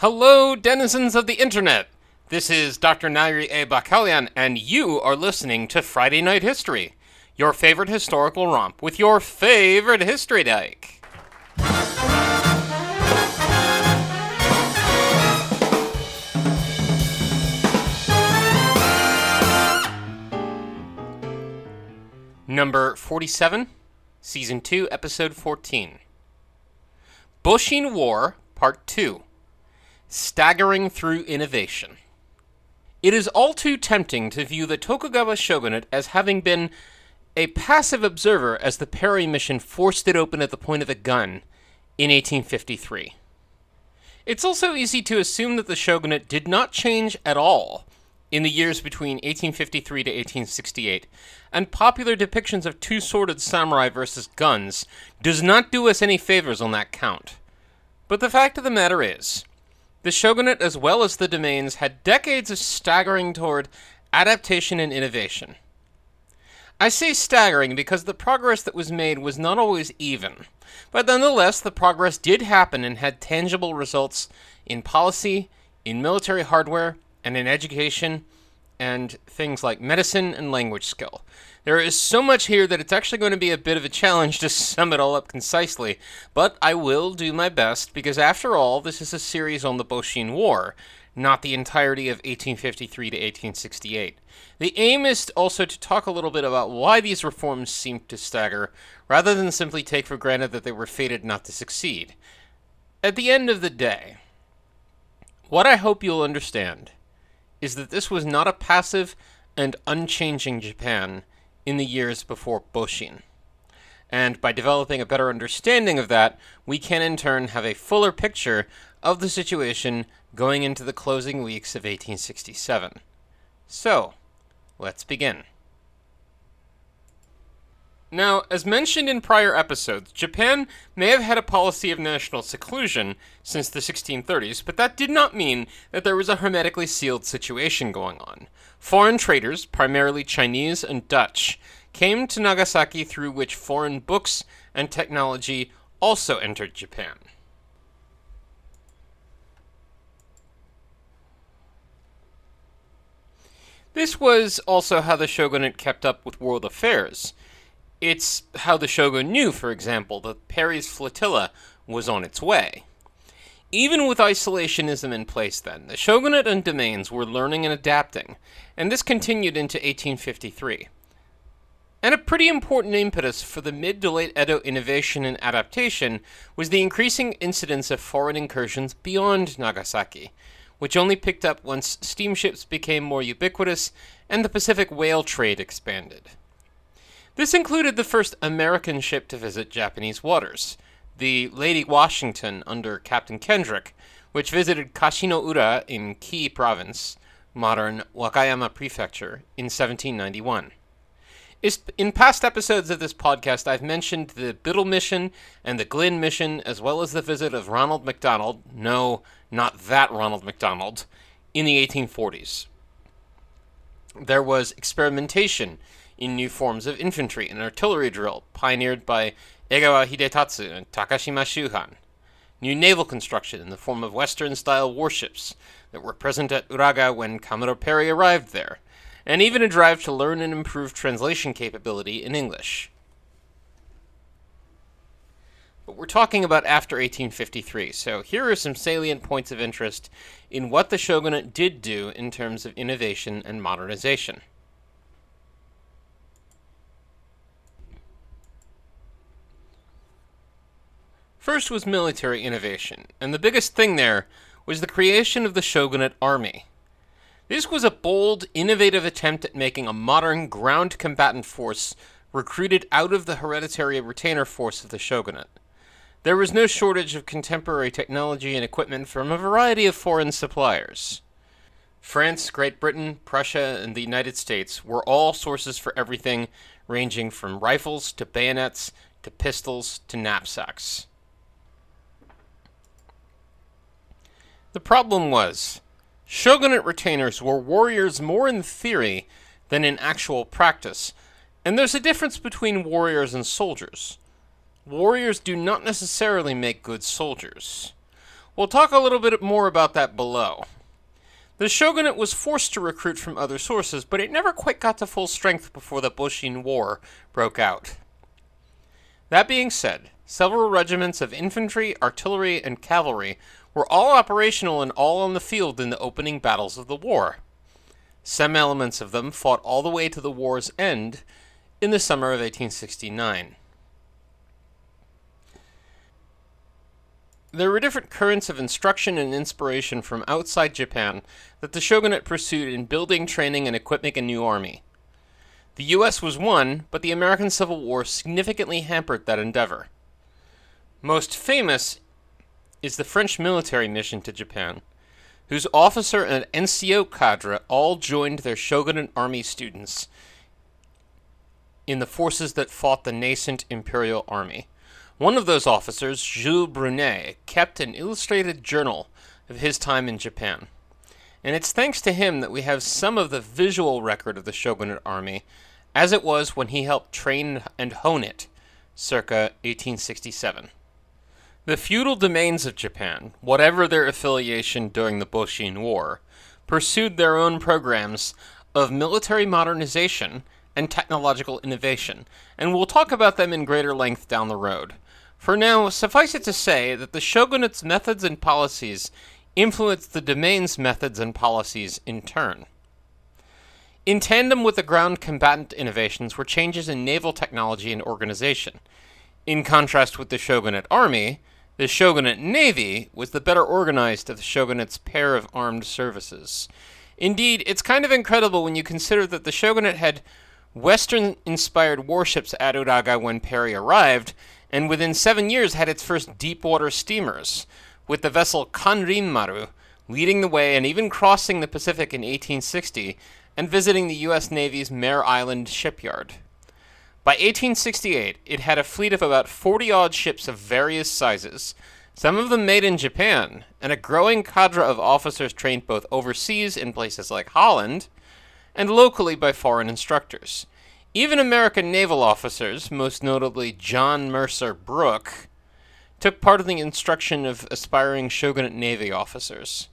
Hello, denizens of the internet. This is Dr. Nairi A. Bakalian, and you are listening to Friday Night History, your favorite historical romp with your favorite history dyke. Number 47, Season 2, Episode 14. Boshin War, Part 2 Staggering Through Innovation. It is all too tempting to view the Tokugawa shogunate as having been a passive observer as the Perry mission forced it open at the point of a gun in 1853. It's also easy to assume that the shogunate did not change at all in the years between 1853 to 1868, and popular depictions of two-sworded samurai versus guns does not do us any favors on that count. But the fact of the matter is, the shogunate as well as the domains had decades of staggering toward adaptation and innovation. I say staggering because the progress that was made was not always even, but nonetheless the progress did happen and had tangible results in policy, in military hardware, and in education and things like medicine and language skill. There is so much here that it's actually going to be a bit of a challenge to sum it all up concisely, but I will do my best because, after all, this is a series on the Boshin War, not the entirety of 1853 to 1868. The aim is also to talk a little bit about why these reforms seemed to stagger, rather than simply take for granted that they were fated not to succeed. At the end of the day, what I hope you'll understand is that this was not a passive and unchanging Japan in the years before Boshin. And by developing a better understanding of that, we can in turn have a fuller picture of the situation going into the closing weeks of 1867. So, let's begin. Now, as mentioned in prior episodes, Japan may have had a policy of national seclusion since the 1630s, but that did not mean that there was a hermetically sealed situation going on. Foreign traders, primarily Chinese and Dutch, came to Nagasaki through which foreign books and technology also entered Japan. This was also how the shogunate kept up with world affairs. It's how the shogun knew, for example, that Perry's flotilla was on its way. Even with isolationism in place then, the shogunate and domains were learning and adapting, and this continued into 1853. And a pretty important impetus for the mid to late Edo innovation and adaptation was the increasing incidence of foreign incursions beyond Nagasaki, which only picked up once steamships became more ubiquitous and the Pacific whale trade expanded. This included the first American ship to visit Japanese waters, the Lady Washington under Captain Kendrick, which visited Kashino-ura in Kii Province, modern Wakayama Prefecture, in 1791. In past episodes of this podcast, I've mentioned the Biddle mission and the Glynn mission, as well as the visit of Ronald McDonald, no, not that Ronald McDonald, in the 1840s. There was experimentation in new forms of infantry and artillery drill, pioneered by Egawa Hidetatsu and Takashima Shuhan. New naval construction in the form of Western style warships that were present at Uraga when Commodore Perry arrived there, and even a drive to learn and improve translation capability in English. But we're talking about after 1853, so here are some salient points of interest in what the shogunate did do in terms of innovation and modernization. First was military innovation, and the biggest thing there was the creation of the shogunate army. This was a bold, innovative attempt at making a modern ground combatant force recruited out of the hereditary retainer force of the shogunate. There was no shortage of contemporary technology and equipment from a variety of foreign suppliers. France, Great Britain, Prussia, and the United States were all sources for everything ranging from rifles to bayonets to pistols to knapsacks. The problem was, shogunate retainers were warriors more in theory than in actual practice, and there's a difference between warriors and soldiers. Warriors do not necessarily make good soldiers. We'll talk a little bit more about that below. The shogunate was forced to recruit from other sources, but it never quite got to full strength before the Boshin War broke out. That being said, several regiments of infantry, artillery, and cavalry were all operational and all on the field in the opening battles of the war. Some elements of them fought all the way to the war's end in the summer of 1869. There were different currents of instruction and inspiration from outside Japan that the shogunate pursued in building, training, and equipping a new army. The U.S. was one, but the American Civil War significantly hampered that endeavor. Most famous is the French military mission to Japan, whose officer and NCO cadre all joined their shogunate army students in the forces that fought the nascent imperial army. One of those officers, Jules Brunet, kept an illustrated journal of his time in Japan. And it's thanks to him that we have some of the visual record of the shogunate army as it was when he helped train and hone it, circa 1867. The feudal domains of Japan, whatever their affiliation during the Boshin War, pursued their own programs of military modernization and technological innovation, and we'll talk about them in greater length down the road. For now, suffice it to say that the shogunate's methods and policies influenced the domain's methods and policies in turn. In tandem with the ground combatant innovations were changes in naval technology and organization. In contrast with the shogunate army, the shogunate navy was the better organized of the shogunate's pair of armed services. Indeed, it's kind of incredible when you consider that the shogunate had Western inspired warships at Uraga when Perry arrived, and within seven years had its first deep water steamers, with the vessel Kanrin Maru leading the way and even crossing the Pacific in 1860 and visiting the U.S. Navy's Mare Island shipyard. By 1868, it had a fleet of about 40 odd ships of various sizes, some of them made in Japan, and a growing cadre of officers trained both overseas in places like Holland and locally by foreign instructors. Even American naval officers, most notably John Mercer Brooke, took part in the instruction of aspiring shogunate navy officers.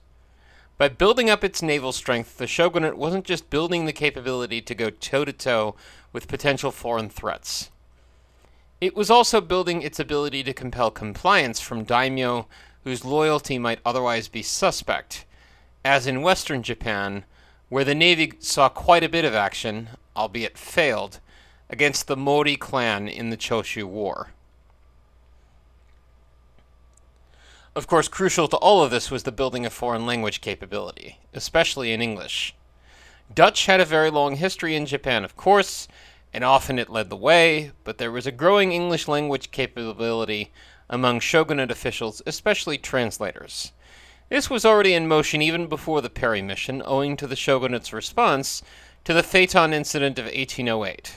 By building up its naval strength, the shogunate wasn't just building the capability to go toe to toe with potential foreign threats. It was also building its ability to compel compliance from daimyo whose loyalty might otherwise be suspect, as in western Japan, where the Navy saw quite a bit of action, albeit failed, against the Mori clan in the Choshu War. Of course, crucial to all of this was the building of foreign language capability, especially in English. Dutch had a very long history in Japan, of course, and often it led the way, but there was a growing English language capability among shogunate officials, especially translators. This was already in motion even before the Perry mission, owing to the shogunate's response to the Phaeton incident of 1808.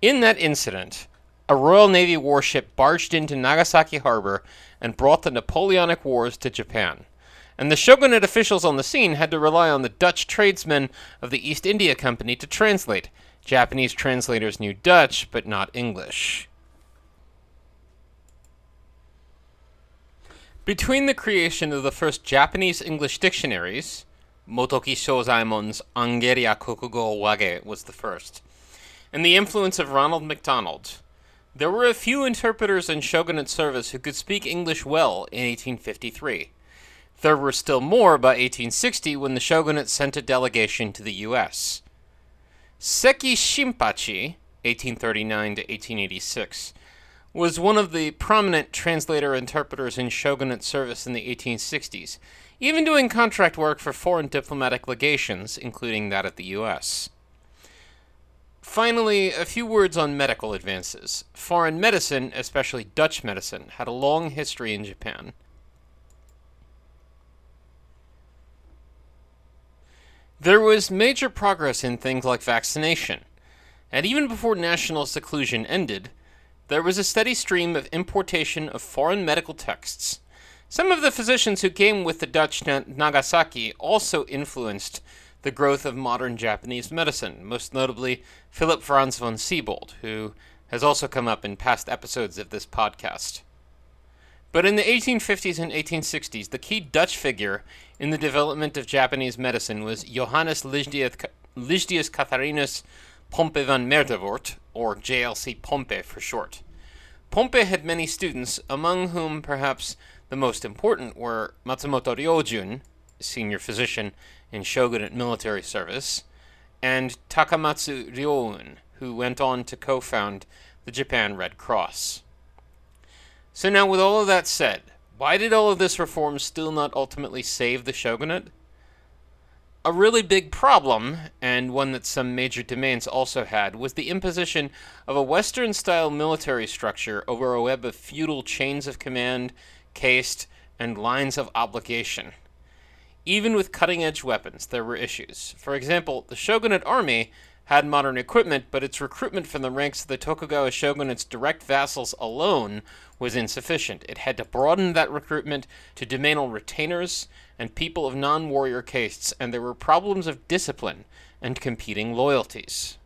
In that incident, a Royal Navy warship barged into Nagasaki harbor and brought the Napoleonic Wars to Japan. And the shogunate officials on the scene had to rely on the Dutch tradesmen of the East India Company to translate. Japanese translators knew Dutch, but not English. Between the creation of the first Japanese English dictionaries, Motoki Shozaemon's Angeria Kokugo Wage was the first, and the influence of Ronald MacDonald, there were a few interpreters in shogunate service who could speak English well in 1853. There were still more by 1860 when the shogunate sent a delegation to the U.S. Seki Shinpachi, 1839 to 1886, was one of the prominent translator interpreters in shogunate service in the 1860s, even doing contract work for foreign diplomatic legations, including that at the U.S. Finally, a few words on medical advances. Foreign medicine, especially Dutch medicine, had a long history in Japan. There was major progress in things like vaccination, and even before national seclusion ended, there was a steady stream of importation of foreign medical texts. Some of the physicians who came with the Dutch Nagasaki also influenced the growth of modern Japanese medicine, most notably Philip Franz von Siebold, who has also come up in past episodes of this podcast. But in the 1850s and 1860s, the key Dutch figure in the development of Japanese medicine was Johannes Lygidius Catharinus Pompe van Meerdervoort, or JLC Pompe for short. Pompe had many students, among whom perhaps the most important were Matsumoto Ryojun, senior physician in shogunate military service, and Takamatsu Ryoun, who went on to co found the Japan Red Cross. So, now with all of that said, why did all of this reform still not ultimately save the shogunate? A really big problem, and one that some major domains also had, was the imposition of a Western style military structure over a web of feudal chains of command, caste, and lines of obligation. Even with cutting edge weapons, there were issues. For example, the shogunate army had modern equipment, but its recruitment from the ranks of the Tokugawa shogunate's direct vassals alone was insufficient. It had to broaden that recruitment to domainal retainers and people of non warrior castes, and there were problems of discipline and competing loyalties.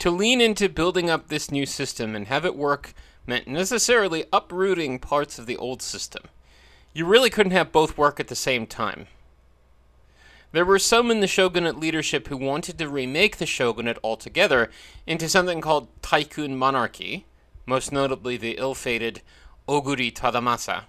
To lean into building up this new system and have it work meant necessarily uprooting parts of the old system. You really couldn't have both work at the same time. There were some in the shogunate leadership who wanted to remake the shogunate altogether into something called Taikun monarchy, most notably the ill fated Oguri Tadamasa.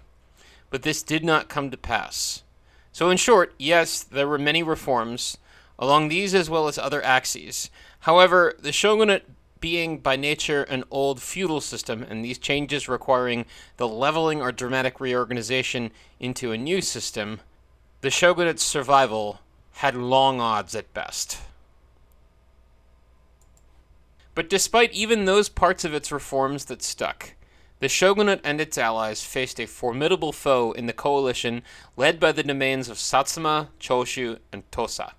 But this did not come to pass. So, in short, yes, there were many reforms along these as well as other axes. However, the shogunate being by nature an old feudal system, and these changes requiring the leveling or dramatic reorganization into a new system, the shogunate's survival had long odds at best. But despite even those parts of its reforms that stuck, the shogunate and its allies faced a formidable foe in the coalition led by the domains of Satsuma, Choshu, and Tosa.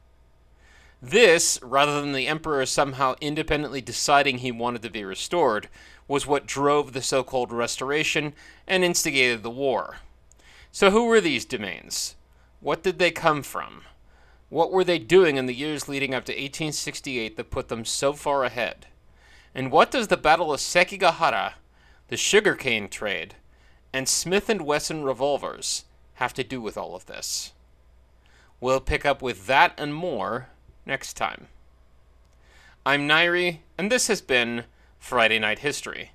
This, rather than the emperor somehow independently deciding he wanted to be restored, was what drove the so called restoration and instigated the war. So, who were these domains? What did they come from? What were they doing in the years leading up to 1868 that put them so far ahead? And what does the Battle of Sekigahara, the sugarcane trade, and Smith & Wesson revolvers have to do with all of this? We'll pick up with that and more next time. I'm Nairi, and this has been Friday Night History.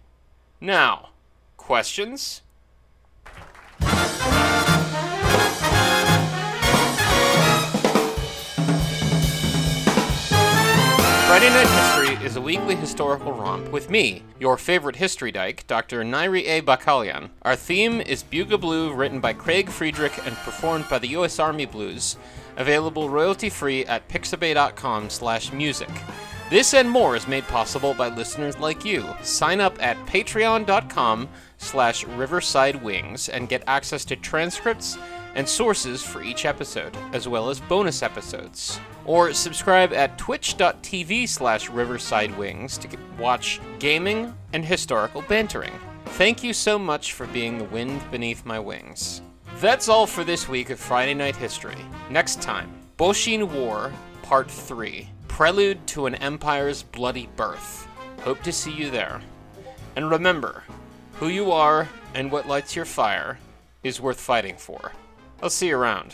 Now, questions? Friday Night History is a weekly historical romp with me, your favorite history dyke, Dr. Nairi A. Bakalian. Our theme is Bugle Blue, written by Craig Friedrich and performed by the U.S. Army Blues, available royalty-free at pixabay.com slash music. This and more is made possible by listeners like you. Sign up at patreon.com slash riverside wings and get access to transcripts and sources for each episode, as well as bonus episodes. Or subscribe at twitch.tv slash riversidewings to watch gaming and historical bantering. Thank you so much for being the wind beneath my wings. That's all for this week of Friday Night History. Next time, Boshin War, Part 3 Prelude to an Empire's Bloody Birth. Hope to see you there. And remember, who you are and what lights your fire is worth fighting for. I'll see you around.